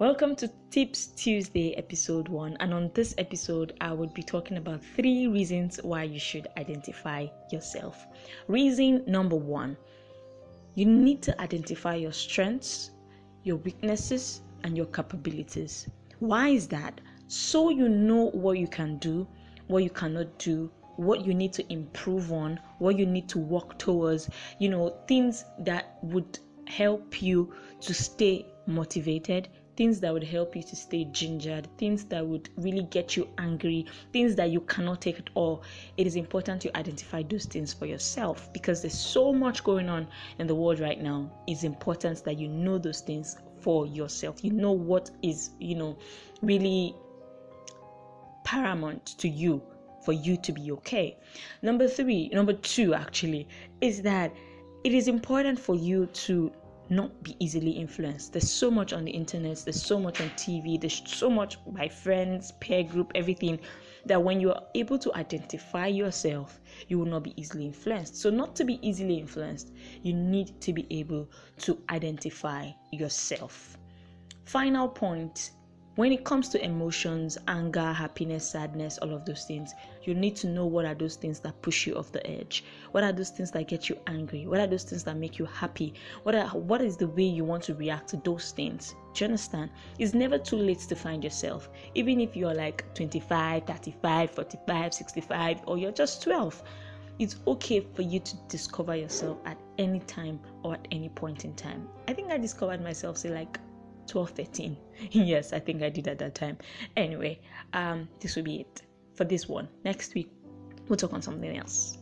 Welcome to Tips Tuesday, episode one. And on this episode, I would be talking about three reasons why you should identify yourself. Reason number one you need to identify your strengths, your weaknesses, and your capabilities. Why is that? So you know what you can do, what you cannot do, what you need to improve on, what you need to work towards, you know, things that would help you to stay motivated, things that would help you to stay gingered, things that would really get you angry, things that you cannot take at all. It is important to identify those things for yourself because there's so much going on in the world right now. It's important that you know those things for yourself. You know what is, you know, really paramount to you for you to be okay. Number three, number two actually, is that it is important for you to not be easily influenced. There's so much on the internet, there's so much on TV, there's so much by friends, peer group, everything that when you are able to identify yourself, you will not be easily influenced. So, not to be easily influenced, you need to be able to identify yourself. Final point when it comes to emotions, anger, happiness, sadness, all of those things, you need to know what are those things that push you off the edge. What are those things that get you angry? What are those things that make you happy? What are what is the way you want to react to those things? Do you understand? It's never too late to find yourself. Even if you're like 25, 35, 45, 65 or you're just 12 it's okay for you to discover yourself at any time or at any point in time. I think I discovered myself say like 12 13 yes i think i did at that time. Anyway um this will be it for this one. Next week we'll talk on something else